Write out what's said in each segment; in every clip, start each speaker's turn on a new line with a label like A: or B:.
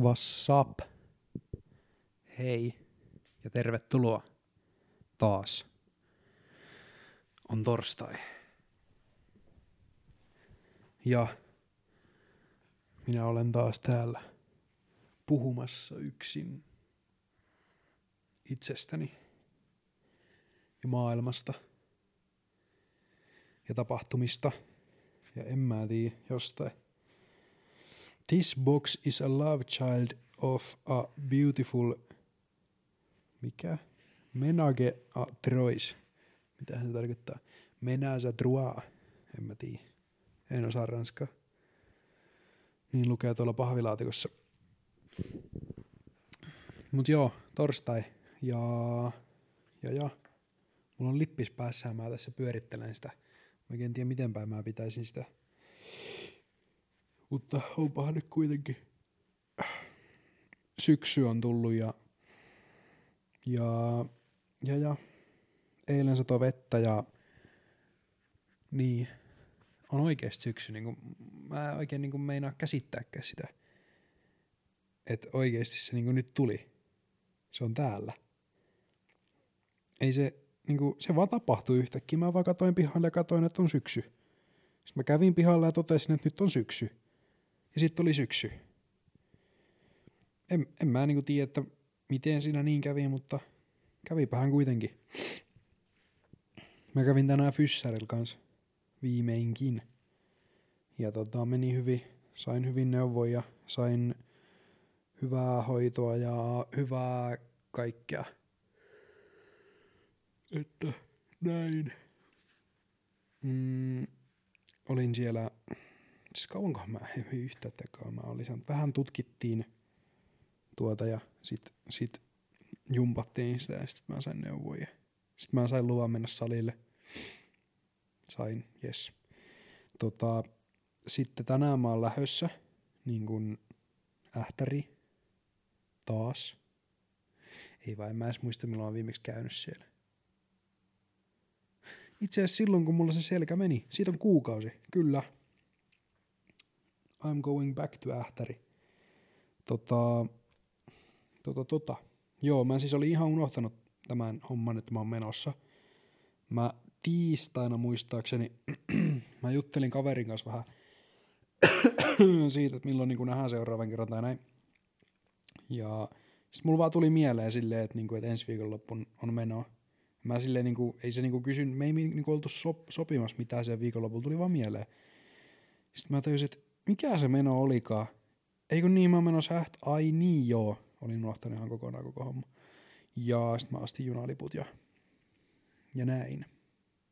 A: What's up? Hei ja tervetuloa taas. On torstai. Ja minä olen taas täällä puhumassa yksin itsestäni ja maailmasta ja tapahtumista ja en mä tiedä jostain. This box is a love child of a beautiful mikä? Menage a trois. Mitä se tarkoittaa? Menage a trois. En mä tiedä. En osaa ranskaa. Niin lukee tuolla pahvilaatikossa. Mut joo, torstai. Ja, ja, ja. Mulla on lippis päässä ja mä tässä pyörittelen sitä. Mä en tiedä miten päin mä pitäisin sitä. Mutta onpahan nyt kuitenkin syksy on tullut ja, ja, ja, ja eilen satoi vettä ja niin, on oikeasti syksy. Niin kuin, mä oikein niin kuin meinaa käsittääkään sitä, että oikeasti se niin nyt tuli. Se on täällä. Ei se, niin kuin, se vaan tapahtui yhtäkkiä. Mä vaan katoin pihalle ja katoin, että on syksy. Sitten mä kävin pihalle ja totesin, että nyt on syksy. Ja sitten oli syksy. En, en mä niinku tiedä, että miten siinä niin kävi, mutta kävipähän kuitenkin. Mä kävin tänään Fyssärillä kanssa viimeinkin. Ja tota, meni hyvin, sain hyvin neuvoja, sain hyvää hoitoa ja hyvää kaikkea. Että näin. Mm, olin siellä, siis kauankohan mä en yhtä tekoa mä olin, vähän tutkittiin tuota ja sit, sit jumpattiin sitä ja sit mä sain neuvoja. Sitten mä sain luvan mennä salille. Sain, yes. Tota, sitten tänään mä oon lähössä, niin kuin ähtäri, taas. Ei vai, mä edes muista milloin mä viimeksi käynyt siellä. Itse asiassa silloin, kun mulla se selkä meni, siitä on kuukausi, kyllä. I'm going back to ähtäri. Tota, tota, tota. Joo, mä siis olin ihan unohtanut tämän homman, että mä oon menossa. Mä tiistaina muistaakseni, mä juttelin kaverin kanssa vähän siitä, että milloin niin nähdään seuraavan kerran tai näin. Ja sitten mulla vaan tuli mieleen silleen, että, niin kuin, että ensi viikonloppu on menoa. Mä silleen, niin kuin, ei se niin kysyn, me ei niin kuin oltu sop, sopimassa mitään sen viikonlopulla, tuli vaan mieleen. Sitten mä tajusin, että mikä se meno olikaan. Eikö niin, mä oon menossa äht... Ai niin, joo. Olin unohtanut ihan kokonaan koko homma. Ja sitten mä astin junaliput ja, ja näin.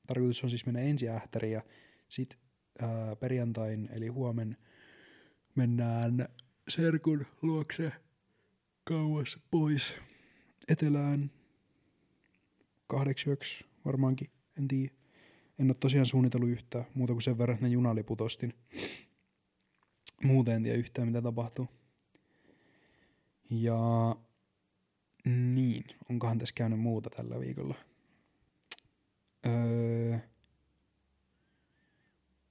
A: Tarkoitus on siis mennä ensi ähtäriin ja sit ää, perjantain eli huomen mennään Serkun luokse kauas pois etelään kahdeksi yöksi varmaankin, en tiedä. En ole tosiaan suunnitellut yhtään, muuta kuin sen verran, että ne junaliput ostin. Muuten en tiedä yhtään, mitä tapahtuu. Ja niin, onkohan tässä käynyt muuta tällä viikolla? Öö,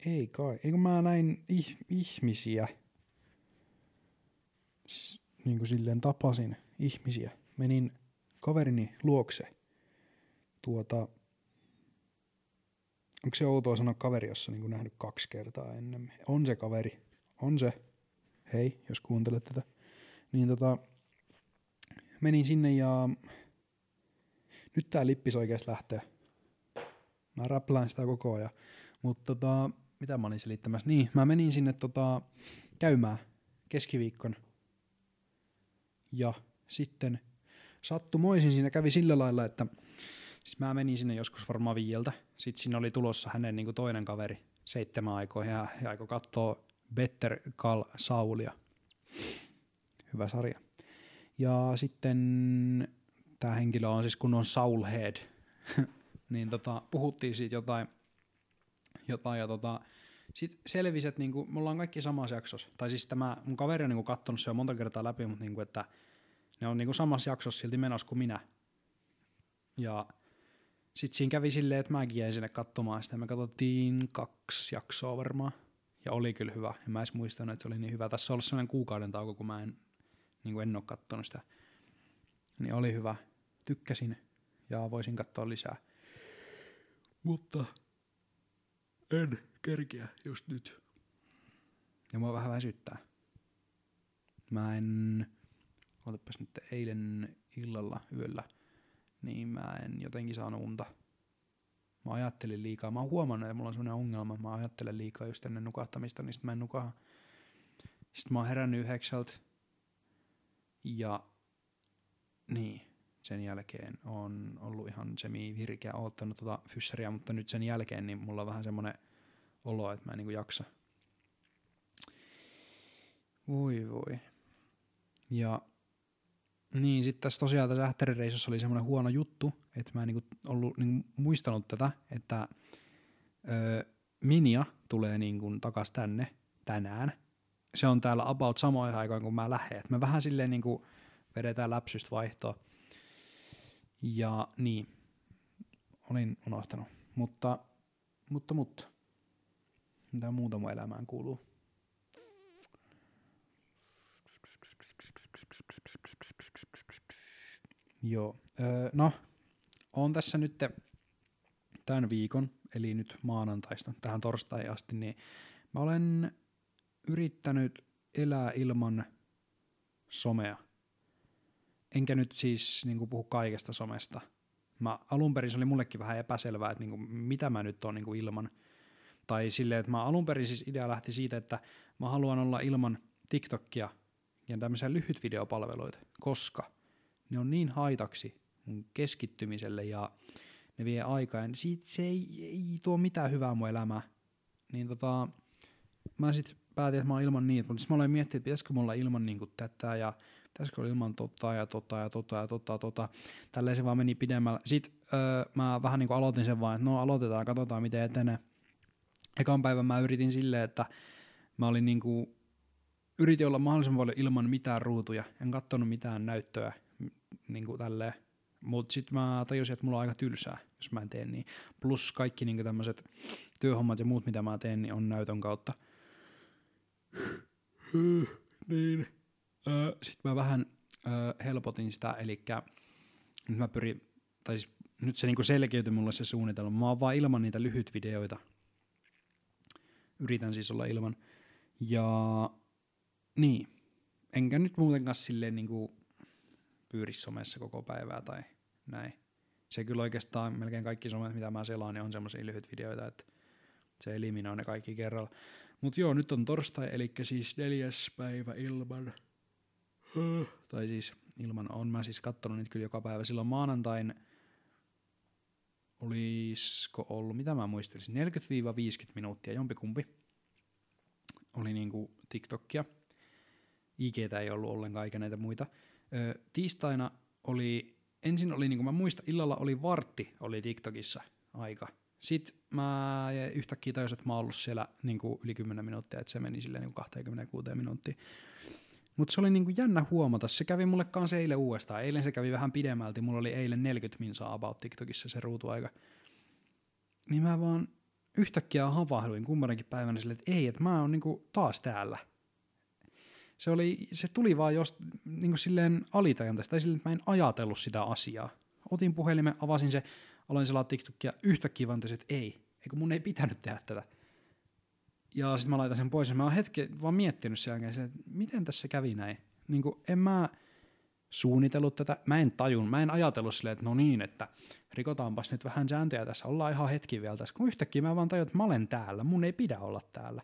A: ei kai. Eikö mä näin ih- ihmisiä? S- niin kuin silleen tapasin ihmisiä. Menin kaverini luokse. Tuota, onko se outoa sanoa kaveri, jos on niin nähnyt kaksi kertaa ennen? On se kaveri. On se. Hei, jos kuuntelet tätä. Niin tota, menin sinne ja nyt tää lippis oikeasti lähtee. Mä räplään sitä koko ajan. Mutta tota, mitä mä olin selittämässä? Niin, mä menin sinne tota, käymään keskiviikkon. Ja sitten sattumoisin siinä kävi sillä lailla, että siis mä menin sinne joskus varmaan viieltä. Sitten siinä oli tulossa hänen niin kuin toinen kaveri seitsemän aikoihin ja, ja katsoa Better Call Saulia. Hyvä sarja. Ja sitten tämä henkilö on siis kun on Saul Head, niin tota, puhuttiin siitä jotain, jotain ja tota, sitten selvisi, että niinku, me ollaan kaikki samassa jaksossa. Tai siis tämä mun kaveri on niinku kattonut se jo monta kertaa läpi, mutta niinku, että ne on niinku samassa jaksossa silti menossa kuin minä. Ja sitten siinä kävi silleen, että mäkin jäin sinne katsomaan sitä. Me katsottiin kaksi jaksoa varmaan. Ja oli kyllä hyvä. En mä edes muistanut, että se oli niin hyvä. Tässä on ollut sellainen kuukauden tauko, kun mä en niin kuin en ole kattonut sitä. Niin oli hyvä. Tykkäsin ja voisin katsoa lisää. Mutta en kerkiä just nyt. Ja mua vähän väsyttää. Mä en, otapas nyt eilen illalla yöllä, niin mä en jotenkin saanut unta. Mä ajattelin liikaa. Mä oon huomannut, että mulla on sellainen ongelma, mä ajattelen liikaa just ennen nukahtamista, niin sit mä en nukaha. Sitten mä oon herännyt yhdeksältä. Ja niin, sen jälkeen on ollut ihan semi-virkeä, oottanut tota fyssäriä, mutta nyt sen jälkeen niin mulla on vähän semmoinen olo, että mä en niinku jaksa. Voi voi. Ja niin, sitten tässä tosiaan tässä ähtärireissussa oli semmoinen huono juttu, että mä en niinku ollut niinku muistanut tätä, että ö, Minia tulee niinku takas tänne tänään. Se on täällä about samoin aikaan kuin mä lähden. Et me vähän silleen niinku vedetään läpsystä vaihtoa. Ja niin, olin unohtanut. Mutta, mutta, mutta, mitä muuta mun elämään kuuluu? Joo, öö, no, on tässä nyt tämän viikon, eli nyt maanantaista tähän torstaihin asti, niin mä olen yrittänyt elää ilman somea. Enkä nyt siis niin puhu kaikesta somesta. Mä, alun perin se oli mullekin vähän epäselvää, että niin kuin, mitä mä nyt on niin ilman. Tai silleen, että mä alun perin siis idea lähti siitä, että mä haluan olla ilman TikTokia ja tämmöisiä lyhyt videopalveluita, koska ne on niin haitaksi mun keskittymiselle ja ne vie aikaa, ja siitä se ei, ei tuo mitään hyvää mun elämää. Niin tota, mä sitten päätin, että mä oon ilman niitä, mutta mä olen miettinyt, että pitäisikö mulla ilman niin kuin tätä ja pitäisikö olla ilman tota ja tota ja tota ja tota, tota. Tälleen se vaan meni pidemmällä. Sitten öö, mä vähän niin kuin aloitin sen vaan, että no aloitetaan, katsotaan miten etenee. Ekan päivän mä yritin silleen, että mä olin niin kuin, yritin olla mahdollisimman paljon ilman mitään ruutuja, en katsonut mitään näyttöä, niin kuin tälleen. Mutta sitten mä tajusin, että mulla on aika tylsää, jos mä en tee niin. Plus kaikki niin tämmöiset työhommat ja muut, mitä mä teen, niin on näytön kautta. niin. Öö, sitten mä vähän öö, helpotin sitä, eli nyt mä pyrin, tai siis nyt se niinku selkeytyi mulle se suunnitelma. Mä oon vaan ilman niitä lyhyt videoita. Yritän siis olla ilman. Ja niin, enkä nyt muutenkaan silleen niinku pyöri somessa koko päivää tai näin. Se kyllä oikeastaan melkein kaikki somet, mitä mä selaan, niin on semmoisia lyhyt videoita, että se eliminoi ne kaikki kerralla. Mutta joo, nyt on torstai, eli siis neljäs päivä ilman. tai siis ilman on mä siis kattonut niitä kyllä joka päivä. Silloin maanantain olisiko ollut, mitä mä muistelisin, 40-50 minuuttia, jompikumpi. Oli niinku TikTokia. IGtä ei ollut ollenkaan eikä näitä muita. Tiistaina oli, ensin oli, niin kuin mä muistan, illalla oli vartti, oli TikTokissa aika. Sitten mä yhtäkkiä tajusin, että mä oon ollut siellä niin kuin yli 10 minuuttia, että se meni silleen niin 26 minuuttia. Mutta se oli niin kuin jännä huomata. Se kävi mulle kanssa eilen uudestaan. Eilen se kävi vähän pidemmälti. Mulla oli eilen 40 minsaa about TikTokissa se ruutuaika. Niin mä vaan yhtäkkiä havahduin kummankin päivänä silleen, että ei, että mä oon niinku taas täällä se, oli, se tuli vaan jos niin kuin silleen alitajantaista, tai silleen, että mä en ajatellut sitä asiaa. Otin puhelimen, avasin se, aloin selaa TikTokia, yhtäkkiä vaan että ei, eikö mun ei pitänyt tehdä tätä. Ja sitten mä laitan sen pois, ja mä oon hetken vaan miettinyt sen jälkeen, että miten tässä kävi näin. Niin kuin, en mä suunnitellut tätä, mä en tajun, mä en ajatellut silleen, että no niin, että rikotaanpas nyt vähän sääntöjä tässä, ollaan ihan hetki vielä tässä, kun yhtäkkiä mä vaan tajun, että mä olen täällä, mun ei pidä olla täällä.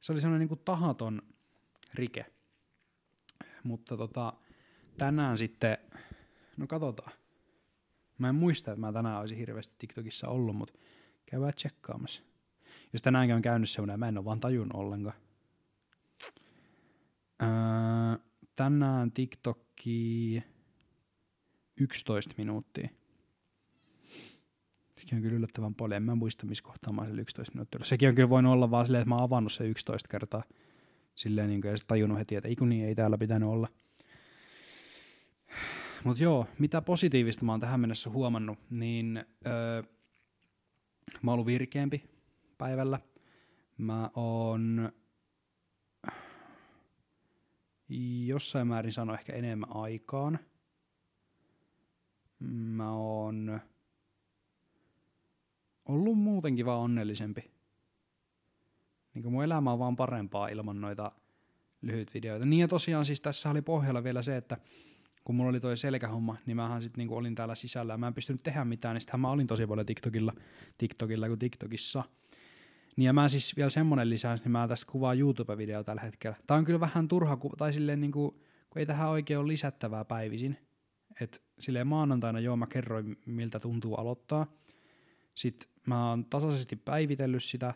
A: Se oli semmoinen niin kuin tahaton rike. Mutta tota, tänään sitten, no katsotaan. Mä en muista, että mä tänään olisin hirveästi TikTokissa ollut, mutta käydään tsekkaamassa. Jos tänäänkin on käynyt semmoinen, mä en ole vaan tajunnut ollenkaan. Öö, tänään TikTokki 11 minuuttia. Sekin on kyllä yllättävän paljon. En mä muista, missä kohtaa mä 11 minuuttia. Sekin on kyllä voinut olla vaan silleen, että mä oon avannut se 11 kertaa silleen niin kuin, ja tajunnut heti, että ei kun niin, ei täällä pitänyt olla. Mutta joo, mitä positiivista mä oon tähän mennessä huomannut, niin öö, mä oon ollut virkeämpi päivällä. Mä oon jossain määrin saanut ehkä enemmän aikaan. Mä oon ollut muutenkin vaan onnellisempi. Niin kuin mun elämä on vaan parempaa ilman noita lyhyt videoita. Niin ja tosiaan siis tässä oli pohjalla vielä se, että kun mulla oli toi selkähomma, niin mähän sitten niinku olin täällä sisällä ja mä en pystynyt tehdä mitään, niin mä olin tosi paljon TikTokilla, TikTokilla kuin TikTokissa. Niin ja mä siis vielä semmonen lisäys, niin mä tästä kuvaan YouTube-video tällä hetkellä. Tää on kyllä vähän turha, tai silleen niinku, kun ei tähän oikein ole lisättävää päivisin. Et silleen maanantaina joo mä kerroin miltä tuntuu aloittaa. Sitten mä oon tasaisesti päivitellyt sitä,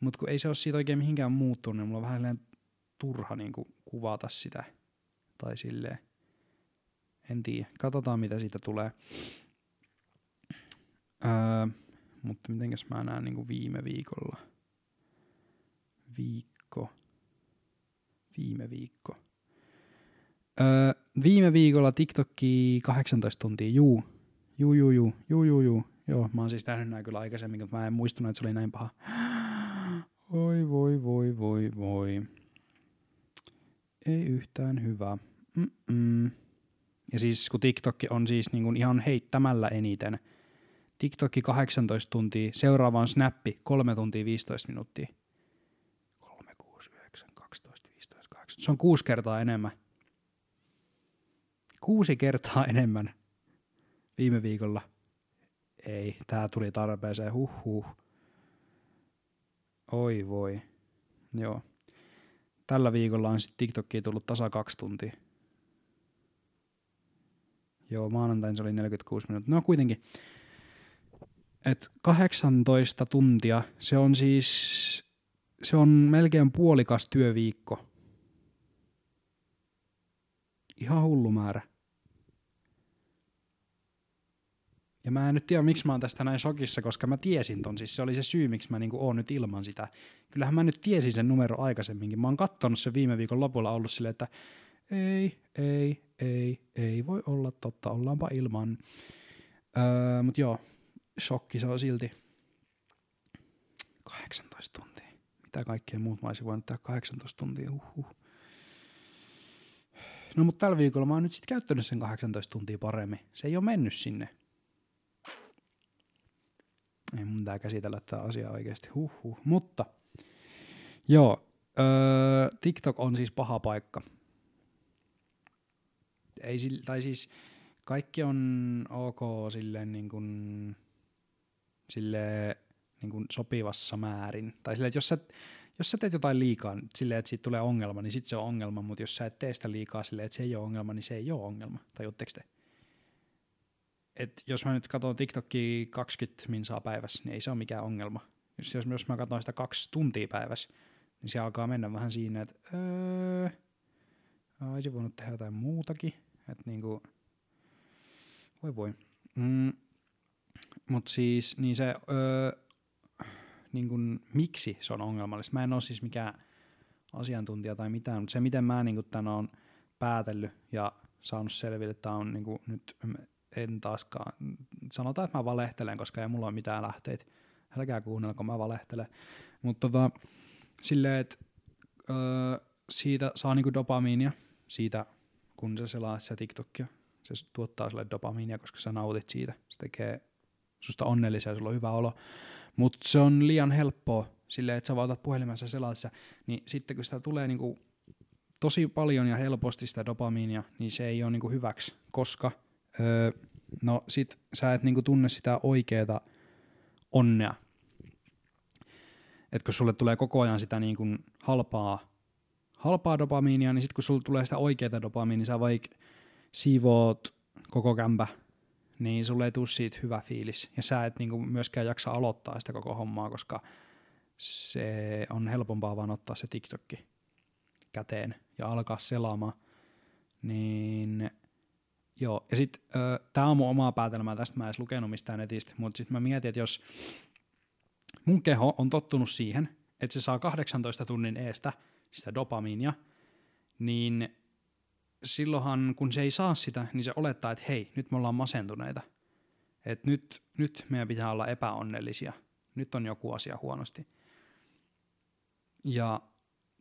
A: mutta kun ei se ole siitä oikein mihinkään muuttunut, niin mulla on vähän turha niinku kuvata sitä. Tai silleen. En tiedä. Katsotaan, mitä siitä tulee. Öö, mutta mitenkäs mä näen niin viime viikolla? Viikko. Viime viikko. Öö, viime viikolla TikTokki 18 tuntia, juu. Juu, juu, juu, juu, juu, juu. Joo, mä oon siis nähnyt nää kyllä aikaisemmin, mutta mä en muistunut, että se oli näin paha. Voi. Ei yhtään hyvä. Mm-mm. Ja siis kun TikTok on siis niin kuin ihan heittämällä eniten. TikTokki 18 tuntia, seuraava on Snappi 3 tuntia 15 minuuttia. 3, 6, 9, 12, 15, 18. Se on kuusi kertaa enemmän. Kuusi kertaa enemmän viime viikolla. Ei, tää tuli tarpeeseen, huh huh. Oi voi. Joo. Tällä viikolla on sitten TikTokkiin tullut tasa kaksi tuntia. Joo, maanantain se oli 46 minuuttia. No kuitenkin. Et 18 tuntia, se on siis, se on melkein puolikas työviikko. Ihan hullu määrä. Ja mä en nyt tiedä, miksi mä oon tästä näin shokissa, koska mä tiesin ton. Siis se oli se syy, miksi mä niinku oon nyt ilman sitä. Kyllähän mä nyt tiesin sen numero aikaisemminkin. Mä oon kattonut se viime viikon lopulla ollut silleen, että ei, ei, ei, ei voi olla totta, ollaanpa ilman. Öö, mut joo, shokki se on silti. 18 tuntia. Mitä kaikkea muut mä olisin voinut tehdä 18 tuntia, uhuh. No mutta tällä viikolla mä oon nyt sit käyttänyt sen 18 tuntia paremmin. Se ei ole mennyt sinne. Ei mun tää käsitellä tää asia oikeasti, huhhuh. Mutta, joo, öö, TikTok on siis paha paikka ei, tai siis kaikki on ok silleen niin kuin, silleen, niin kuin sopivassa määrin. Tai silleen, että jos sä, jos sä teet jotain liikaa silleen, että siitä tulee ongelma, niin sitten se on ongelma, mutta jos sä et tee sitä liikaa silleen, että se ei ole ongelma, niin se ei ole ongelma. Tajutteko te? Et jos mä nyt katson TikTokia 20 minsaa päivässä, niin ei se ole mikään ongelma. Jos, jos, jos mä katson sitä kaksi tuntia päivässä, niin se alkaa mennä vähän siinä, että öö, olisi voinut tehdä jotain muutakin. Että niinku, voi voi. Mm, Mutta siis, niin se, öö, niin kun, miksi se on ongelmallista. Mä en ole siis mikään asiantuntija tai mitään, mutta se, miten mä niin tämän on päätellyt ja saanut selville, että tämä on niin kuin, nyt en taaskaan, sanotaan, että mä valehtelen, koska ei mulla ole mitään lähteitä. Älkää kuunnella, mä valehtelen. Mutta tota, silleen, että öö, siitä saa niinku dopamiinia, siitä kun sä selaat sitä TikTokia. Se tuottaa sulle dopamiinia, koska sä nautit siitä. Se tekee susta onnellisia sulla on hyvä olo. Mutta se on liian helppoa silleen, että sä vaan otat puhelimessa selaatissa, niin sitten kun sitä tulee niinku tosi paljon ja helposti sitä dopamiinia, niin se ei ole niinku hyväksi, koska öö, no sit sä et niinku tunne sitä oikeeta onnea. Et kun sulle tulee koko ajan sitä niinku halpaa halpaa dopamiinia, niin sitten kun sulla tulee sitä oikeaa dopamiinia, niin sä vaikka siivoot koko kämpä, niin sulle ei tule siitä hyvä fiilis. Ja sä et niinku myöskään jaksa aloittaa sitä koko hommaa, koska se on helpompaa vaan ottaa se TikTokki käteen ja alkaa selaamaan. Niin joo, ja sitten tämä on mun omaa päätelmää, tästä mä en edes lukenut mistään netistä, mutta sitten mä mietin, että jos mun keho on tottunut siihen, että se saa 18 tunnin eestä – sitä dopamiinia, niin silloinhan kun se ei saa sitä, niin se olettaa, että hei, nyt me ollaan masentuneita. Että nyt, nyt meidän pitää olla epäonnellisia. Nyt on joku asia huonosti. Ja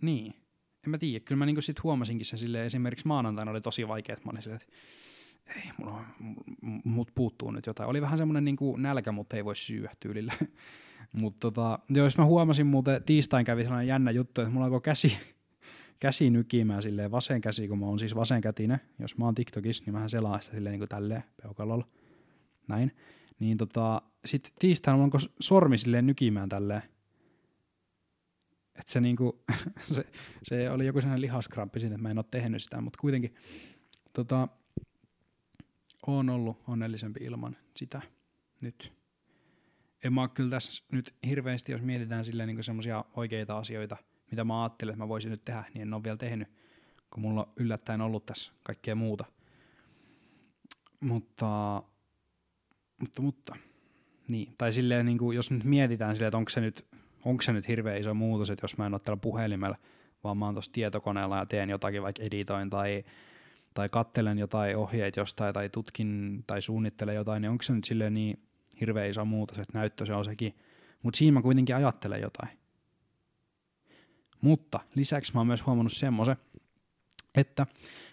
A: niin, en mä tiedä, kyllä mä niinku sit huomasinkin sen silleen, esimerkiksi maanantaina oli tosi vaikea, että mä olin silleen, että ei, mulla on, mut puuttuu nyt jotain. Oli vähän semmoinen niinku nälkä, mutta ei voi syyä tyylillä. mutta tota, jos mä huomasin muuten, tiistain kävi sellainen jännä juttu, että mulla alkoi käsi, käsi nykimään silleen, vasen käsi, kun mä oon siis vasenkätinen. Jos mä oon TikTokissa, niin mähän selaan sitä silleen niin kuin tälleen peukalolla. Näin. Niin tota, sit tiistaina mulla alkoi sormi silleen nykimään tälleen. Että se niinku, se, se, oli joku sellainen lihaskramppi siitä, että mä en ole tehnyt sitä, mutta kuitenkin tota, on ollut onnellisempi ilman sitä nyt. En mä kyllä tässä nyt hirveästi, jos mietitään silleen niin semmoisia oikeita asioita, mitä mä ajattelen, että mä voisin nyt tehdä, niin en ole vielä tehnyt, kun mulla on yllättäen ollut tässä kaikkea muuta. Mutta, mutta, mutta, niin. Tai silleen, niin kuin, jos nyt mietitään silleen, että onko se nyt, onko se nyt hirveän iso muutos, että jos mä en ole täällä puhelimella, vaan mä oon tuossa tietokoneella ja teen jotakin, vaikka editoin tai, tai kattelen jotain ohjeet jostain tai tutkin tai suunnittelen jotain, niin onko se nyt silleen niin hirveän iso muutos, että näyttö se on sekin. Mutta siinä mä kuitenkin ajattelen jotain. Mutta lisäksi mä oon myös huomannut semmoisen, että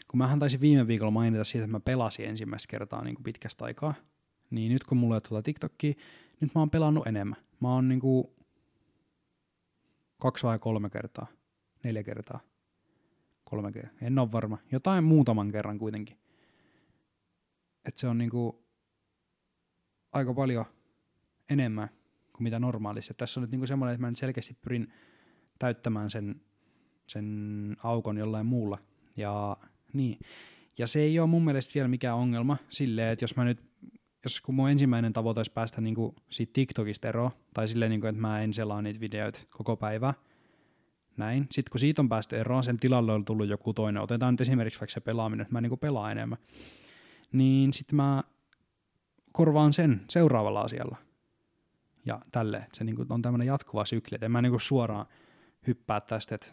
A: kun mä taisin viime viikolla mainita siitä, että mä pelasin ensimmäistä kertaa niin kuin pitkästä aikaa, niin nyt kun mulla ei tuota TikTokia, nyt mä oon pelannut enemmän. Mä oon niin kuin kaksi vai kolme kertaa, neljä kertaa, kolme kertaa, en ole varma, jotain muutaman kerran kuitenkin. Että se on niin kuin aika paljon enemmän kuin mitä normaalisti. Tässä on nyt niin semmoinen, että mä nyt selkeästi pyrin täyttämään sen, sen aukon jollain muulla. Ja, niin. ja se ei ole mun mielestä vielä mikään ongelma silleen, että jos mä nyt, jos kun mun ensimmäinen tavoite olisi päästä niin kuin siitä TikTokista eroon, tai silleen, niin kuin, että mä en selaa niitä videoita koko päivä, näin. Sitten kun siitä on päästy eroon, sen tilalle on tullut joku toinen. Otetaan nyt esimerkiksi vaikka se pelaaminen, että mä niin pelaan enemmän. Niin sitten mä korvaan sen seuraavalla asialla. Ja tälle, se niin on tämmöinen jatkuva sykli, että en mä niin suoraan hyppää tästä, että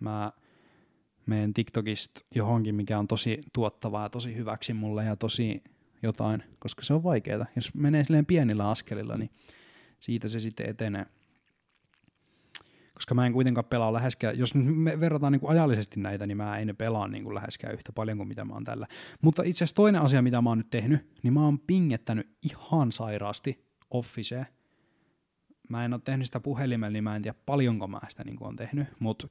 A: mä menen TikTokista johonkin, mikä on tosi tuottavaa tosi hyväksi mulle ja tosi jotain, koska se on vaikeaa. Jos menee silleen pienillä askelilla, niin siitä se sitten etenee. Koska mä en kuitenkaan pelaa läheskään, jos me verrataan niin kuin ajallisesti näitä, niin mä en pelaa niin kuin läheskään yhtä paljon kuin mitä mä oon tällä. Mutta itse asiassa toinen asia, mitä mä oon nyt tehnyt, niin mä oon pingettänyt ihan sairaasti Officea mä en ole tehnyt sitä puhelimella, niin mä en tiedä paljonko mä sitä niin on tehnyt, mutta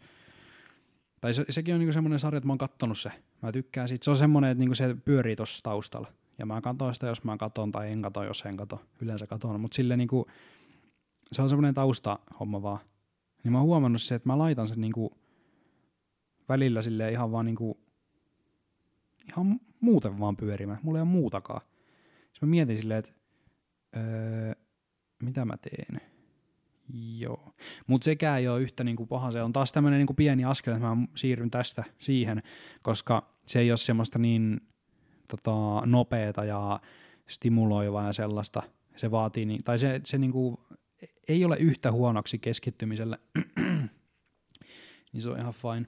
A: tai se, sekin on niin semmoinen sarja, että mä oon kattonut se. Mä tykkään siitä. Se on semmoinen, että niin se pyörii tuossa taustalla. Ja mä katson sitä, jos mä katon tai en kato, jos en kato. Yleensä katon. Mutta sille niin kuin, se on semmoinen taustahomma vaan. Niin mä oon huomannut se, että mä laitan sen niin kuin välillä sille ihan vaan niin kuin, ihan muuten vaan pyörimään. Mulla ei ole muutakaan. Sitten mä mietin silleen, että öö, mitä mä teen Joo, mutta sekään ei ole yhtä niinku paha. Se on taas tämmöinen niinku pieni askel, että mä siirryn tästä siihen, koska se ei ole semmoista niin tota, nopeeta ja stimuloivaa ja sellaista. Se vaatii, niin, tai se, se niinku, ei ole yhtä huonoksi keskittymiselle, niin se on ihan fine.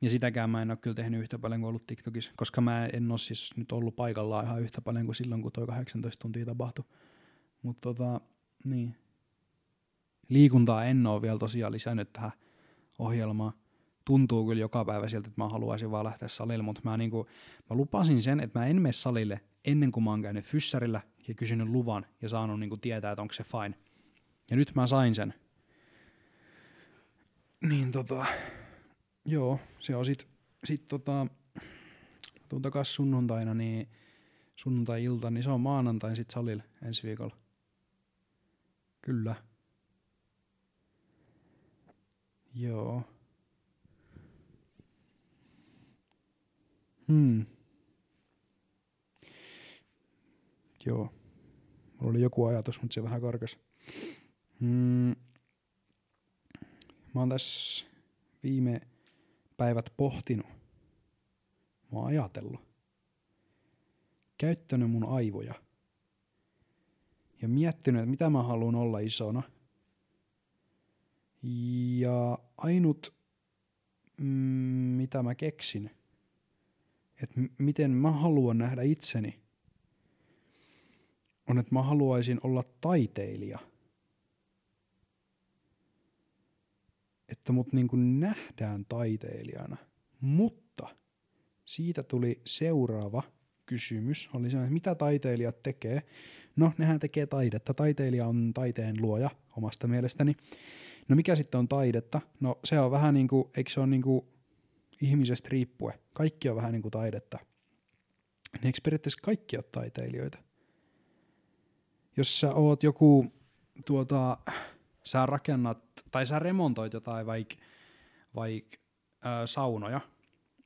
A: Ja sitäkään mä en ole kyllä tehnyt yhtä paljon kuin ollut TikTokissa, koska mä en ole siis nyt ollut paikallaan ihan yhtä paljon kuin silloin, kun toi 18 tuntia tapahtui. Mutta tota, niin, liikuntaa en ole vielä tosiaan lisännyt tähän ohjelmaan. Tuntuu kyllä joka päivä siltä, että mä haluaisin vaan lähteä salille, mutta mä, niinku, mä lupasin sen, että mä en mene salille ennen kuin mä oon käynyt fyssärillä ja kysynyt luvan ja saanut niinku tietää, että onko se fine. Ja nyt mä sain sen. Niin tota, joo, se on sit, sit tota, tuun takas sunnuntaina, niin sunnuntai-ilta, niin se on maanantain sit salille ensi viikolla. Kyllä. Joo. Hmm. Joo. Mulla oli joku ajatus, mutta se vähän karkas. Hmm. Mä oon tässä viime päivät pohtinut. Mä oon ajatellut. Käyttänyt mun aivoja. Ja miettinyt, että mitä mä haluan olla isona – ja ainut, mm, mitä mä keksin, että miten mä haluan nähdä itseni, on, että mä haluaisin olla taiteilija. Että mut niin kuin nähdään taiteilijana – Mutta siitä tuli seuraava kysymys. Oli se, että mitä taiteilijat tekee. No, nehän tekee taidetta. Taiteilija on taiteen luoja omasta mielestäni. No mikä sitten on taidetta? No se on vähän niin kuin, eikö se ole niin kuin ihmisestä riippuen. Kaikki on vähän niin kuin taidetta. Niin eikö periaatteessa kaikki ole taiteilijoita? Jos sä oot joku, tuota, sä rakennat, tai sä remontoit jotain vaikka vaik, äh, saunoja,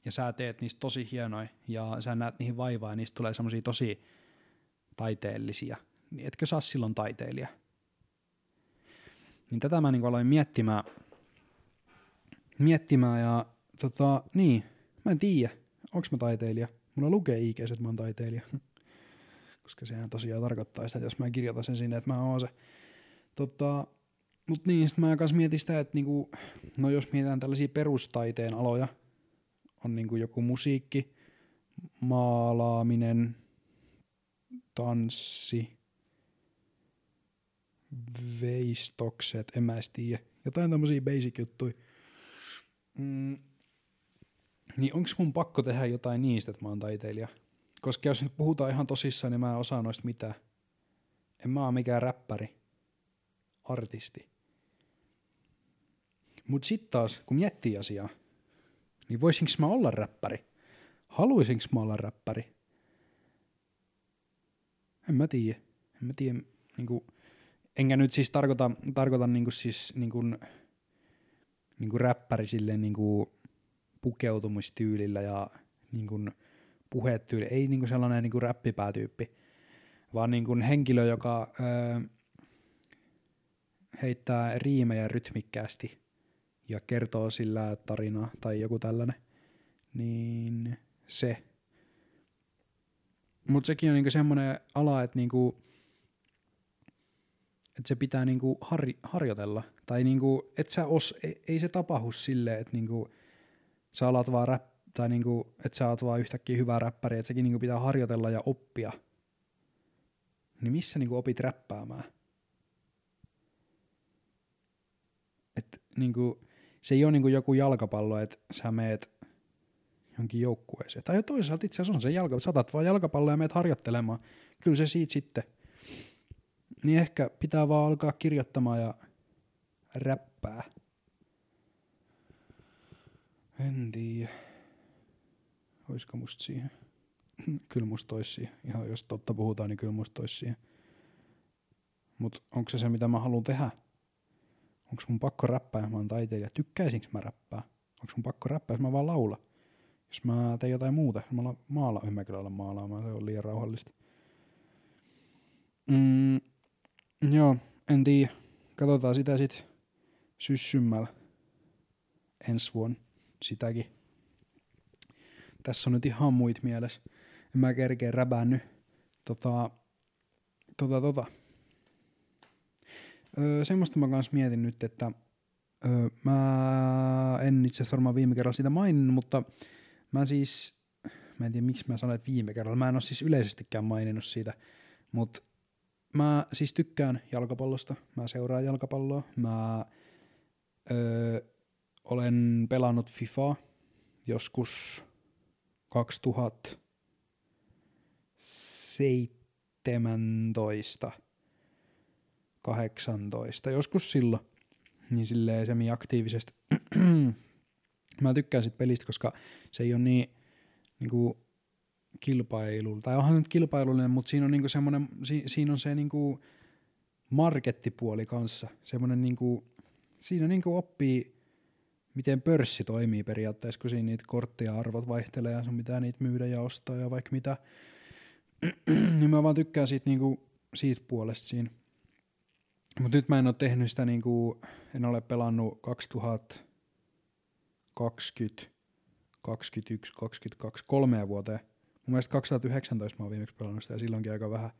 A: ja sä teet niistä tosi hienoja, ja sä näet niihin vaivaa, ja niistä tulee semmosia tosi taiteellisia, niin etkö saa silloin taiteilija? Niin tätä mä niin aloin miettimään, miettimään ja tota, niin, mä en tiedä, onks mä taiteilija. Mulla lukee IG, että mä oon taiteilija. Koska sehän tosiaan tarkoittaa sitä, että jos mä kirjoitan sen sinne, että mä oon se. Tota, mut niin, sit mä kanssa mietin sitä, että niinku, no jos mietitään tällaisia perustaiteen aloja, on niinku joku musiikki, maalaaminen, tanssi, veistokset, en mä tiedä. Jotain tämmöisiä basic juttuja. Mm, niin onko mun pakko tehdä jotain niistä, että mä oon taiteilija? Koska jos nyt puhutaan ihan tosissaan, niin mä en osaa noista mitään. En mä oo mikään räppäri. Artisti. Mut sit taas, kun miettii asiaa, niin voisinko mä olla räppäri? Haluaisinko mä olla räppäri? En mä tiedä. En mä tiedä, niinku, enkä nyt siis tarkoita, tarkoita niinku siis niinku, niinku räppäri silleen niinku pukeutumistyylillä ja niinku puhetyyli. Ei niinku sellainen niinku räppipäätyyppi, vaan niinku henkilö, joka öö, heittää riimejä rytmikkäästi ja kertoo sillä tarinaa tai joku tällainen, niin se. Mutta sekin on niinku semmoinen ala, että niinku, et se pitää niinku har, harjoitella. Tai niinku, et sä os, ei, ei se tapahdu silleen, että niinku, sä alat vaan rap, tai niinku, että sä oot vaan yhtäkkiä hyvä räppäri, että sekin niinku pitää harjoitella ja oppia. Niin missä niinku opit räppäämään? Et niinku, se ei ole niinku joku jalkapallo, että sä meet jonkin joukkueeseen. Tai toisaalta itse asiassa on se jalka, saatat vaan jalkapalloa ja meet harjoittelemaan. Kyllä se siitä sitten. Niin ehkä pitää vaan alkaa kirjoittamaan ja räppää. En tiedä. Olisiko musta siihen? kyllä musta ois siihen. Ihan jos totta puhutaan, niin kyllä musta ois siihen. Mut onko se se, mitä mä haluan tehdä? Onko mun pakko räppää, jos mä oon taiteilija? Tykkäisinkö mä räppää? Onko mun pakko räppää, jos mä vaan laula? Jos mä teen jotain muuta, jos mä maala, en mä kyllä olla maalaamaan, se on liian rauhallista. Mm, joo, en tiedä. Katsotaan sitä sit syssymmällä ensi vuonna sitäkin. Tässä on nyt ihan muit mielessä. En mä kerkeä räbänny. Tota, tota, tota. Öö, semmoista mä kans mietin nyt, että öö, mä en itse asiassa varmaan viime kerralla sitä maininnut, mutta mä siis, mä en tiedä miksi mä sanoin, että viime kerralla, mä en ole siis yleisestikään maininnut siitä, mutta mä siis tykkään jalkapallosta, mä seuraan jalkapalloa, mä öö, olen pelannut FIFAa joskus 2017 18, joskus silloin, niin silleen semi-aktiivisesti. mä tykkään sit pelistä, koska se ei ole niin niinku kilpailu, tai onhan nyt kilpailullinen, mutta siinä on niinku semmoinen, si, siinä on se niinku markettipuoli kanssa, semmoinen niinku, siinä niinku oppii, miten pörssi toimii periaatteessa, kun siinä niitä kortteja arvot vaihtelee ja sun pitää niitä myydä ja ostaa ja vaikka mitä. niin mä vaan tykkään siitä, niinku, siitä puolesta siinä. Mutta nyt mä en ole tehnyt sitä, niinku, en ole pelannut 2020, 21, 22, kolmea vuoteen. Mun mielestä 2019 mä oon viimeksi pelannut sitä ja silloinkin aika vähän.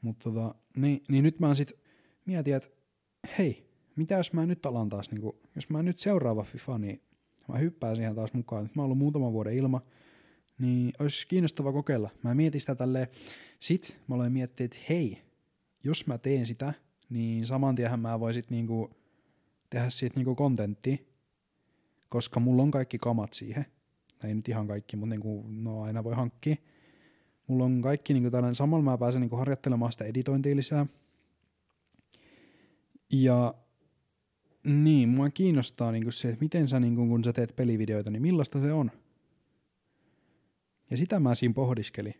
A: Mutta tota, niin, niin nyt mä sit mietin, että hei, mitä jos mä nyt alan taas, niinku, jos mä nyt seuraava FIFA, niin mä hyppään siihen taas mukaan. Nyt mä oon ollut muutaman vuoden ilma, niin olisi kiinnostava kokeilla. Mä mietin sitä tälleen, sit mä olen miettinyt, että hei, jos mä teen sitä, niin saman tiehän mä voisin niinku tehdä siitä niinku kontenttia, koska mulla on kaikki kamat siihen. Ei nyt ihan kaikki, mutta niinku, no aina voi hankkia. Mulla on kaikki niinku tällainen, samalla mä pääsen niinku harjoittelemaan sitä editointia lisää. Ja niin, mua kiinnostaa niinku se, että miten sä niinku, kun sä teet pelivideoita, niin millaista se on. Ja sitä mä siinä pohdiskelin.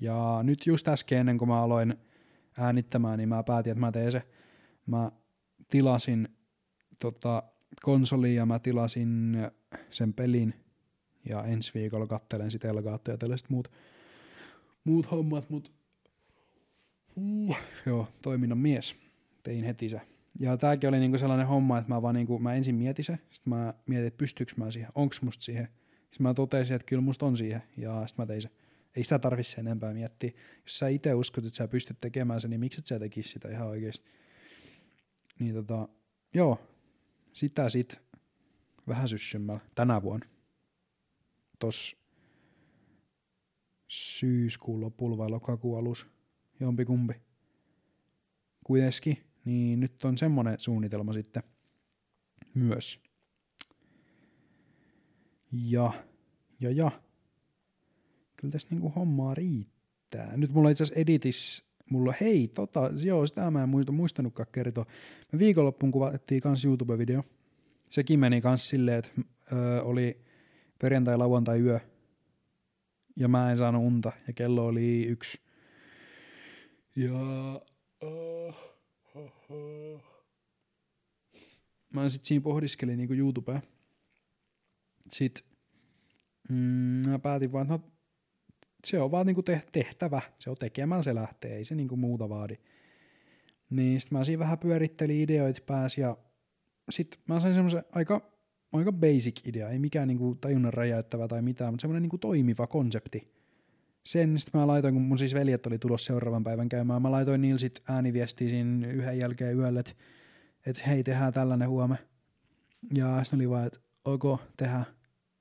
A: Ja nyt just äsken ennen kuin mä aloin äänittämään, niin mä päätin, että mä teen se. Mä tilasin tota, konsoliin ja mä tilasin sen pelin ja ensi viikolla kattelen sitten Elgaattoja ja tällaiset muut, muut hommat, mut uh, joo, toiminnan mies. Tein heti se. Ja tääkin oli niinku sellainen homma, että mä vaan niinku, mä ensin mietin se, sitten mä mietin, että pystyykö mä siihen, onks musta siihen. Sitten mä totesin, että kyllä musta on siihen, ja sitten mä tein se. Ei sitä tarvi sen enempää miettiä. Jos sä itse uskot, että sä pystyt tekemään sen, niin miksi et sä tekis sitä ihan oikeesti. Niin tota, joo, sitä sit vähän syssymmällä tänä vuonna. Tos syyskuun lopulla vai lokakuun alus, jompikumpi. Kuitenkin, niin nyt on semmonen suunnitelma sitten myös. Ja, ja, ja. Kyllä tässä niinku hommaa riittää. Nyt mulla itse asiassa editis, mulla hei, tota, joo, sitä mä en muista, muistanutkaan kertoa. Me viikonloppuun kuvattiin kans YouTube-video. Sekin meni kans silleen, että ö, oli perjantai, lauantai, yö. Ja mä en saanut unta, ja kello oli yksi. Ja... Uh. Mä sit siinä pohdiskelin niinku YouTubea. Sitten mm, mä päätin vaan, että no, se on vaan niinku tehtävä. Se on tekemään se lähtee, ei se niinku muuta vaadi. Niin sit mä siinä vähän pyörittelin ideoita pääs ja sit mä sain semmoisen aika, aika basic idea, ei mikään niinku tajunnan räjäyttävä tai mitään, mutta semmoinen niinku toimiva konsepti. Sen sit mä laitoin, kun mun siis veljet oli tulossa seuraavan päivän käymään, mä laitoin niillä sit ääniviestiä siinä yhden jälkeen yölle, että et hei, tehdään tällainen huome. Ja sitten oli vaan, että ok, tehdään.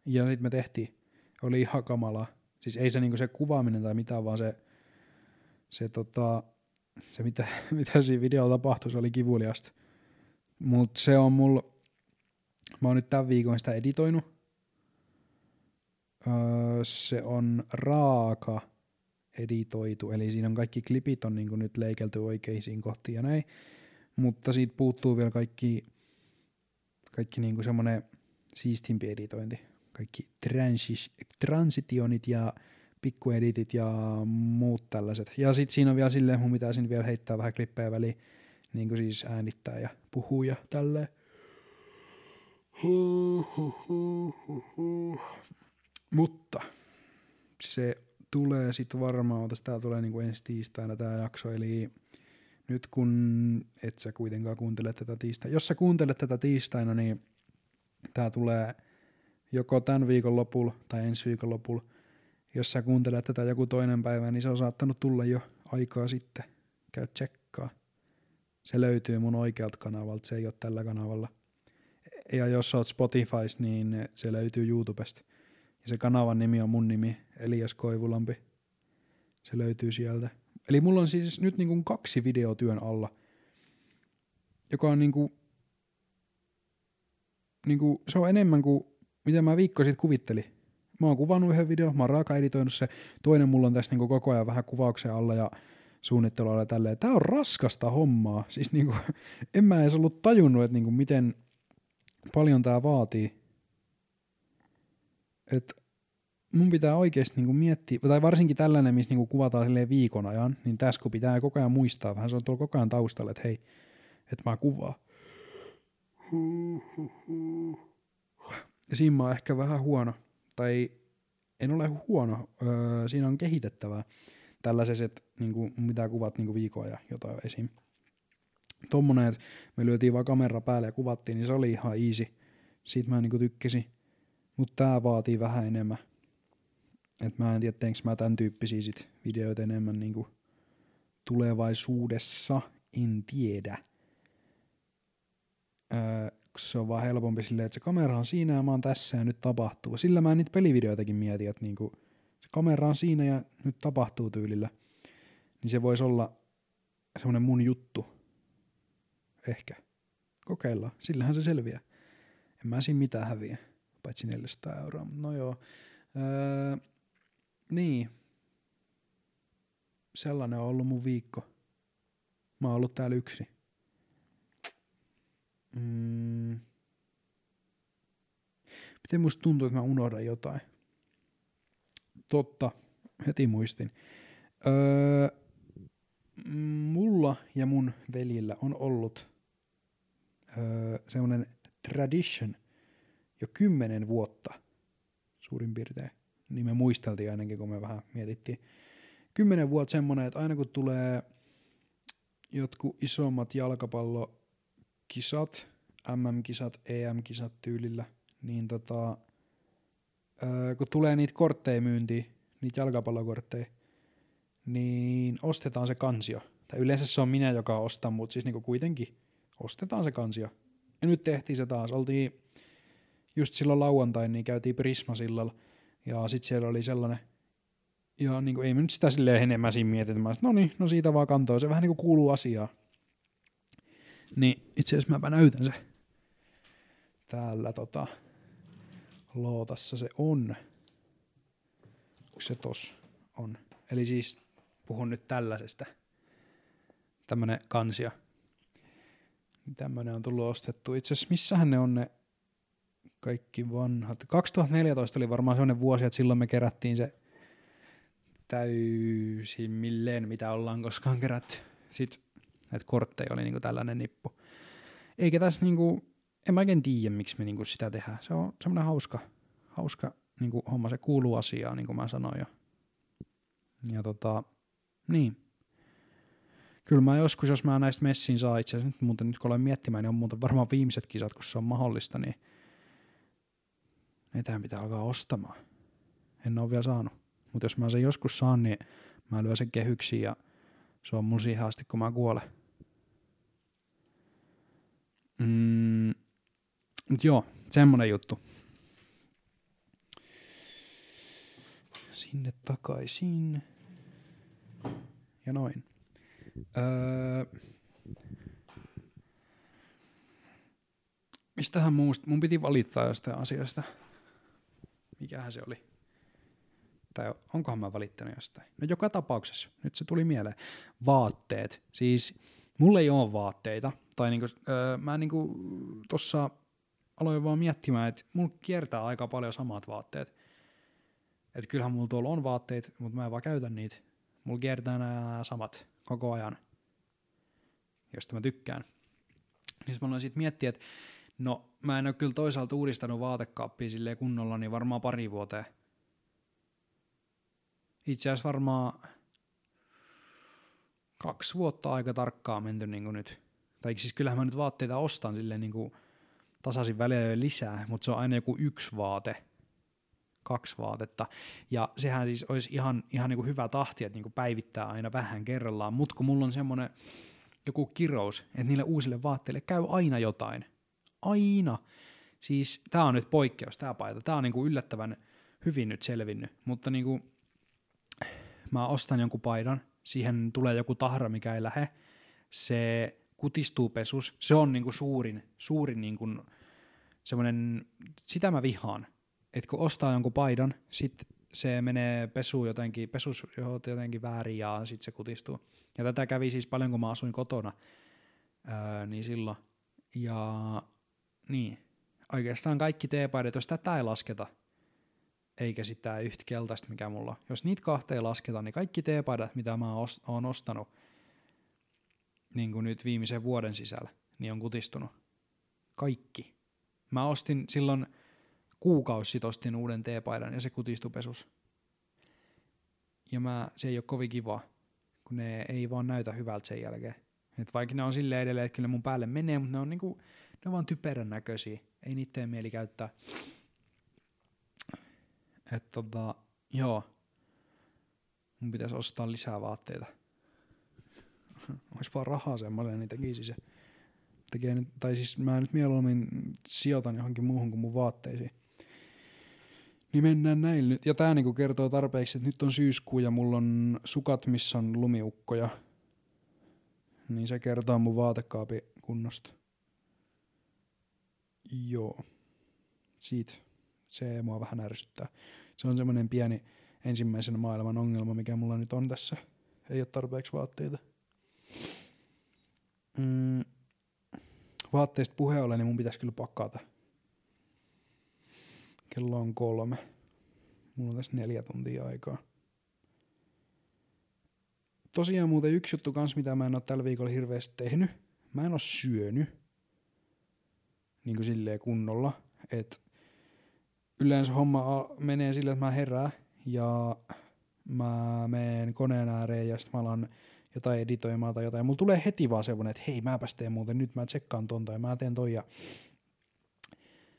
A: Ja sitten me tehtiin. Oli ihan kamalaa. Siis ei se niinku se kuvaaminen tai mitään, vaan se, se, tota, se mitä, mitä siinä videolla tapahtui, se oli kivuliasta. Mutta se on mulla, mä oon nyt tämän viikon sitä editoinut. Öö, se on raaka editoitu, eli siinä on kaikki klipit on niinku nyt leikelty oikeisiin kohtiin ja näin. Mutta siitä puuttuu vielä kaikki, kaikki niinku semmoinen siistimpi editointi. Kaikki transis, transitionit ja pikkueditit ja muut tällaiset. Ja sitten siinä on vielä silleen, mun pitää vielä heittää vähän klippejä väliin, niin kuin siis äänittää ja puhuu ja tälleen. Mutta se tulee sitten varmaan, tää tulee niinku ensi tiistaina tämä jakso, eli nyt kun et sä kuitenkaan kuuntele tätä tiistaina, jos sä kuuntelet tätä tiistaina, niin tää tulee joko tämän viikon lopulla tai ensi viikon lopulla. Jos sä kuuntelet tätä joku toinen päivä, niin se on saattanut tulla jo aikaa sitten. Käy tsekkaa. Se löytyy mun oikealta kanavalta, se ei ole tällä kanavalla. Ja jos sä oot Spotifys, niin se löytyy YouTubesta. Ja se kanavan nimi on mun nimi, Elias Koivulampi. Se löytyy sieltä. Eli mulla on siis nyt niin kuin kaksi videotyön alla, joka on niin kuin, niin kuin, se on enemmän kuin mitä mä viikko sitten kuvittelin. Mä oon kuvannut yhden videon, mä oon raaka-editoinut se, toinen mulla on tässä niin kuin koko ajan vähän kuvauksen alla ja suunnittelua ja tälleen. Tää on raskasta hommaa. Siis niin kuin, en mä edes ollut tajunnut, että niin kuin miten paljon tää vaatii. Että mun pitää oikeasti niinku miettiä, tai varsinkin tällainen, missä niinku kuvataan viikon ajan, niin tässä kun pitää koko ajan muistaa vähän, se on tuolla koko ajan taustalla, että hei, että mä kuvaan. Ja siinä mä oon ehkä vähän huono, tai en ole huono, öö, siinä on kehitettävää tällaisessa, että niinku, mun pitää kuvat niinku viikon ajan jotain esim. Tommonen, että me lyötiin vaan kamera päälle ja kuvattiin, niin se oli ihan easy. Siitä mä niinku tykkäsin. Mutta tää vaatii vähän enemmän. Et mä en tiedä, teenkö mä tämän tyyppisiä sit videoita enemmän niinku tulevaisuudessa. En tiedä. Öö, se on vaan helpompi silleen, että se kamera on siinä ja mä oon tässä ja nyt tapahtuu. Sillä mä niitä pelivideoitakin mietin, että niinku, se kamera on siinä ja nyt tapahtuu tyylillä. Niin se voisi olla semmoinen mun juttu. Ehkä. Kokeillaan. Sillähän se selviää. En mä siinä mitään häviä. paitsi 400 euroa, no joo. Öö, niin, sellainen on ollut mun viikko. Mä oon ollut täällä yksi. Mm. Miten musta tuntuu, että mä unohdan jotain? Totta, heti muistin. Öö, mulla ja mun veljillä on ollut öö, semmoinen tradition jo kymmenen vuotta suurin piirtein. Niin me muisteltiin ainakin, kun me vähän mietittiin. Kymmenen vuotta semmoinen, että aina kun tulee jotkut isommat jalkapallokisat, MM-kisat, EM-kisat tyylillä, niin tota, öö, kun tulee niitä kortteja myyntiin, niitä jalkapallokortteja, niin ostetaan se kansio. Tai yleensä se on minä, joka ostaa, mutta siis niinku kuitenkin ostetaan se kansio. Ja nyt tehtiin se taas. Oltiin just silloin lauantain, niin käytiin Prisma sillalla. Ja sitten siellä oli sellainen, ja niin kuin, ei me nyt sitä silleen enemmän siinä mietitä. Mä no niin, no siitä vaan kantoo. Se vähän niin kuin kuuluu asiaan. Niin itse asiassa mäpä näytän se. Täällä tota, lootassa se on. Onko se tos? On. Eli siis puhun nyt tällaisesta. Tämmönen kansio. Tämmönen on tullut ostettu. Itse asiassa missähän ne on ne kaikki vanhat. 2014 oli varmaan sellainen vuosi, että silloin me kerättiin se täysin milleen, mitä ollaan koskaan kerätty. Sitten näitä kortteja oli niinku tällainen nippu. Eikä tässä niinku, en mä oikein tiedä, miksi me niinku sitä tehdään. Se on semmoinen hauska, hauska niinku homma, se kuuluu asiaan, niin kuin mä sanoin jo. Ja tota, niin. Kyllä mä joskus, jos mä näistä messiin saa itse asiassa, muuten nyt kun olen miettimään, niin on muuten varmaan viimeiset kisat, kun se on mahdollista, niin niitähän pitää alkaa ostamaan. En ole vielä saanut. Mutta jos mä sen joskus saan, niin mä lyön sen kehyksiin ja se on mun siihen asti, kun mä kuolen. Mm, joo, semmonen juttu. Sinne takaisin. Ja noin. Öö, mistähän muusta? Mun piti valittaa jostain asiasta. Mikähän se oli? Tai onkohan mä valittanut jostain? No joka tapauksessa, nyt se tuli mieleen. Vaatteet. Siis mulla ei ole vaatteita. Tai niinku, öö, mä niinku tossa aloin vaan miettimään, että mulla kiertää aika paljon samat vaatteet. Että kyllähän mulla tuolla on vaatteet, mutta mä en vaan käytä niitä. Mulla kiertää nämä samat koko ajan, josta mä tykkään. Niin mä aloin sitten miettiä, että no mä en ole kyllä toisaalta uudistanut vaatekaappia silleen kunnolla, niin varmaan pari vuoteen. Itse asiassa varmaan kaksi vuotta aika tarkkaan menty niin kuin nyt. Tai siis kyllähän mä nyt vaatteita ostan silleen niin kuin tasaisin väliä lisää, mutta se on aina joku yksi vaate, kaksi vaatetta. Ja sehän siis olisi ihan, ihan niin kuin hyvä tahti, että niin kuin päivittää aina vähän kerrallaan, mutta kun mulla on semmoinen joku kirous, että niille uusille vaatteille käy aina jotain. Aina. Siis tämä on nyt poikkeus, tämä paita. Tämä on niin kuin yllättävän hyvin nyt selvinnyt, mutta niin kuin, mä ostan jonkun paidan, siihen tulee joku tahra, mikä ei lähe, se kutistuu pesus, se on niinku suurin, suurin niinku semmoinen, sitä mä vihaan, että kun ostaa jonkun paidan, sit se menee pesuun jotenkin, pesus jotenkin väärin ja sit se kutistuu. Ja tätä kävi siis paljon, kun mä asuin kotona, öö, niin silloin. Ja niin, oikeastaan kaikki teepaidat, jos tätä ei lasketa, eikä sitä yhtä keltaista, mikä mulla Jos niitä kahteen lasketaan, niin kaikki teepaidat, mitä mä oon ostanut niin kuin nyt viimeisen vuoden sisällä, niin on kutistunut. Kaikki. Mä ostin silloin kuukausi sit ostin uuden teepaidan ja se kutistui pesus. Ja mä, se ei ole kovin kiva, kun ne ei vaan näytä hyvältä sen jälkeen. Et vaikka ne on silleen edelleen, että kyllä mun päälle menee, mutta ne on, niinku, ne on vaan typerän näköisiä. Ei niitä mieli käyttää. Että tota, joo. Mun pitäisi ostaa lisää vaatteita. Olisi vaan rahaa semmoiseen, niin tekisi se. Tekee nyt, tai siis mä nyt mieluummin sijoitan johonkin muuhun kuin mun vaatteisiin. Niin mennään näin nyt. Ja tää niinku kertoo tarpeeksi, että nyt on syyskuu ja mulla on sukat, missä on lumiukkoja. Niin se kertoo mun vaatekaapi kunnosta. Joo. Siitä Se mua vähän ärsyttää. Se on semmoinen pieni ensimmäisen maailman ongelma, mikä mulla nyt on tässä. Ei ole tarpeeksi vaatteita. Mm, vaatteista puheen ollen, niin mun pitäisi kyllä pakata. Kello on kolme. Mulla on tässä neljä tuntia aikaa. Tosiaan muuten yksi juttu kans, mitä mä en ole tällä viikolla hirveästi tehnyt. Mä en ole syönyt. Niin kuin silleen kunnolla. Et yleensä homma menee sille, että mä herään ja mä menen koneen ääreen ja sitten mä alan jotain editoimaan tai jotain. Mulla tulee heti vaan semmonen, että hei mäpäs teen muuten, nyt mä tsekkaan ton tai mä teen toi ja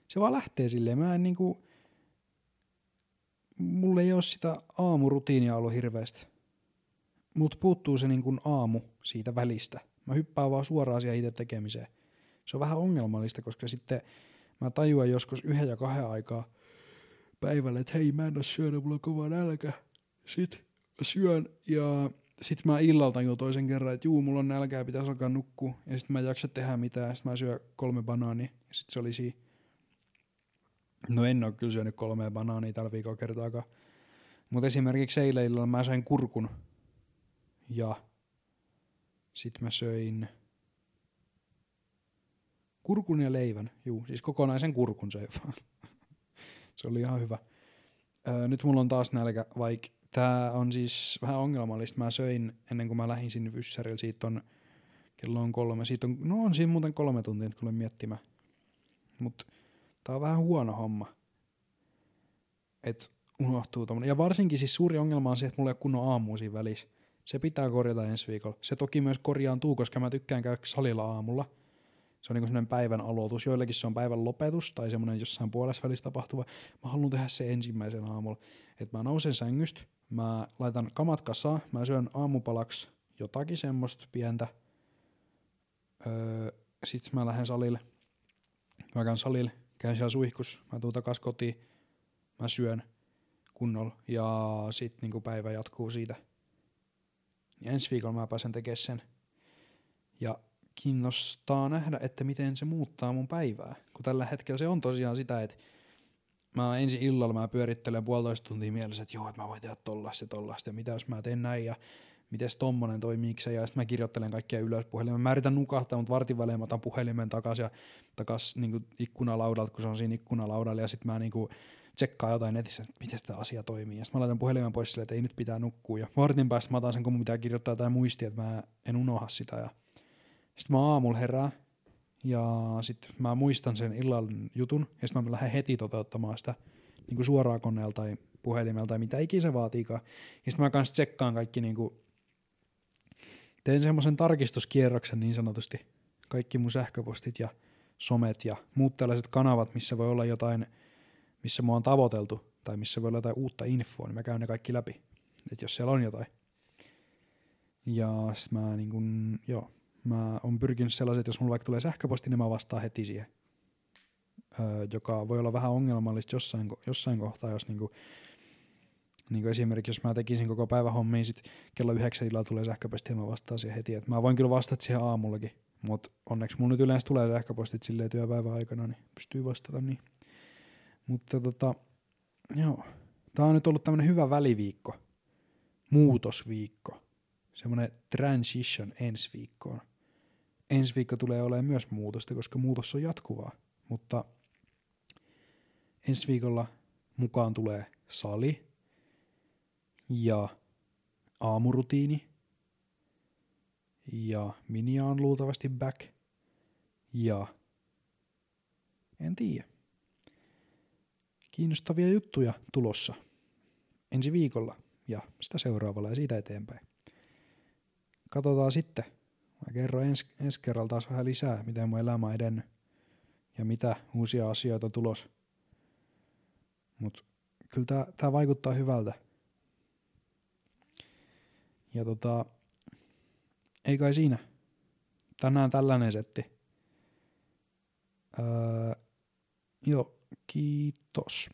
A: se vaan lähtee silleen. Mä en niinku, mulla ei ole sitä aamurutiinia ollut hirveästi. Mut puuttuu se niinku aamu siitä välistä. Mä hyppään vaan suoraan siihen itse tekemiseen. Se on vähän ongelmallista, koska sitten mä tajuan joskus yhden ja kahden aikaa päivällä, että hei mä en oo syönyt, mulla on kova nälkä. Sitten syön ja sitten mä illalta jo toisen kerran, että juu, mulla on nälkää, pitäisi alkaa nukkua. Ja sitten mä en jaksa tehdä mitään, sitten mä syön kolme banaania. Ja sitten se oli siinä. No en ole kyllä syönyt kolme banaania tällä viikolla kertaakaan. Mutta esimerkiksi eilen illalla mä sain kurkun. Ja sitten mä söin kurkun ja leivän. Juu, siis kokonaisen kurkun söin vaan. Se oli ihan hyvä. Öö, nyt mulla on taas nälkä, vaikka Tää on siis vähän ongelmallista. Mä söin ennen kuin mä lähdin sinne Vyssärillä. Siitä on, kello on kolme. Siitä on, no on siinä muuten kolme tuntia, kun olen miettimään. Mut tää on vähän huono homma. Et unohtuu tommonen. Ja varsinkin siis suuri ongelma on se, että mulla ei ole kunnon aamu siinä välissä. Se pitää korjata ensi viikolla. Se toki myös korjaantuu, koska mä tykkään käydä salilla aamulla. Se on niin semmoinen päivän aloitus. Joillekin se on päivän lopetus tai semmoinen jossain puolessa välissä tapahtuva. Mä haluan tehdä se ensimmäisen aamulla. Että mä nousen sängystä, Mä laitan kamat kasaan, mä syön aamupalaksi jotakin semmoista pientä. Öö, sitten mä lähden salille. Mä käyn salille, käyn siellä suihkus, mä tuun takas kotiin, mä syön kunnolla ja sitten niinku päivä jatkuu siitä. Ja ensi viikolla mä pääsen tekemään sen. Ja kiinnostaa nähdä, että miten se muuttaa mun päivää. Kun tällä hetkellä se on tosiaan sitä, että mä ensi illalla mä pyörittelen puolitoista tuntia mielessä, että joo, että mä voin tehdä tollasta ja tollasta ja mitä jos mä teen näin ja miten tommonen toimii ja sitten mä kirjoittelen kaikkia ylös puhelimen. Mä yritän nukahtaa, mutta vartin välein mä otan puhelimen takaisin ja takas niin ikkunalaudalta, kun se on siinä ikkunalaudalla ja sitten mä niin kuin, tsekkaa jotain netissä, että miten tämä asia toimii. Ja sitten mä laitan puhelimen pois silleen, että ei nyt pitää nukkua. Ja vartin päästä mä otan sen, kun mun pitää kirjoittaa jotain muistia, että mä en unoha sitä. Ja sitten mä aamulla herään ja sitten mä muistan sen illan jutun, ja sitten mä lähden heti toteuttamaan sitä niin kuin suoraan koneella tai puhelimella tai mitä ikinä se vaatiikaan. Ja sitten mä kanssa tsekkaan kaikki, niin kuin, teen semmoisen tarkistuskierroksen niin sanotusti, kaikki mun sähköpostit ja somet ja muut tällaiset kanavat, missä voi olla jotain, missä mua on tavoiteltu tai missä voi olla jotain uutta infoa, niin mä käyn ne kaikki läpi, että jos siellä on jotain. Ja sitten mä niin kun, joo, Mä oon pyrkinyt sellaiset, että jos mulla vaikka tulee sähköposti, niin mä vastaan heti siihen. Öö, joka voi olla vähän ongelmallista jossain, jossain kohtaa, jos niinku, niinku esimerkiksi jos mä tekisin koko päivän hommiin, sit kello yhdeksän illalla tulee sähköposti ja mä vastaan siihen heti. Et mä voin kyllä vastata siihen aamullakin, mutta onneksi mulla nyt yleensä tulee sähköpostit silleen työpäivän aikana, niin pystyy vastata niin. Mutta tota, joo. Tää on nyt ollut tämmönen hyvä väliviikko, muutosviikko, semmoinen transition ensi viikkoon ensi viikko tulee olemaan myös muutosta, koska muutos on jatkuvaa. Mutta ensi viikolla mukaan tulee sali ja aamurutiini ja Minia on luultavasti back ja en tiedä. Kiinnostavia juttuja tulossa ensi viikolla ja sitä seuraavalla ja siitä eteenpäin. Katsotaan sitten, Mä kerron ens, ensi kerralla taas vähän lisää, miten mun elämä on edennyt ja mitä uusia asioita tulos. Mut kyllä tää, tää vaikuttaa hyvältä. Ja tota, ei kai siinä. Tänään tällainen setti. Öö, joo, kiitos.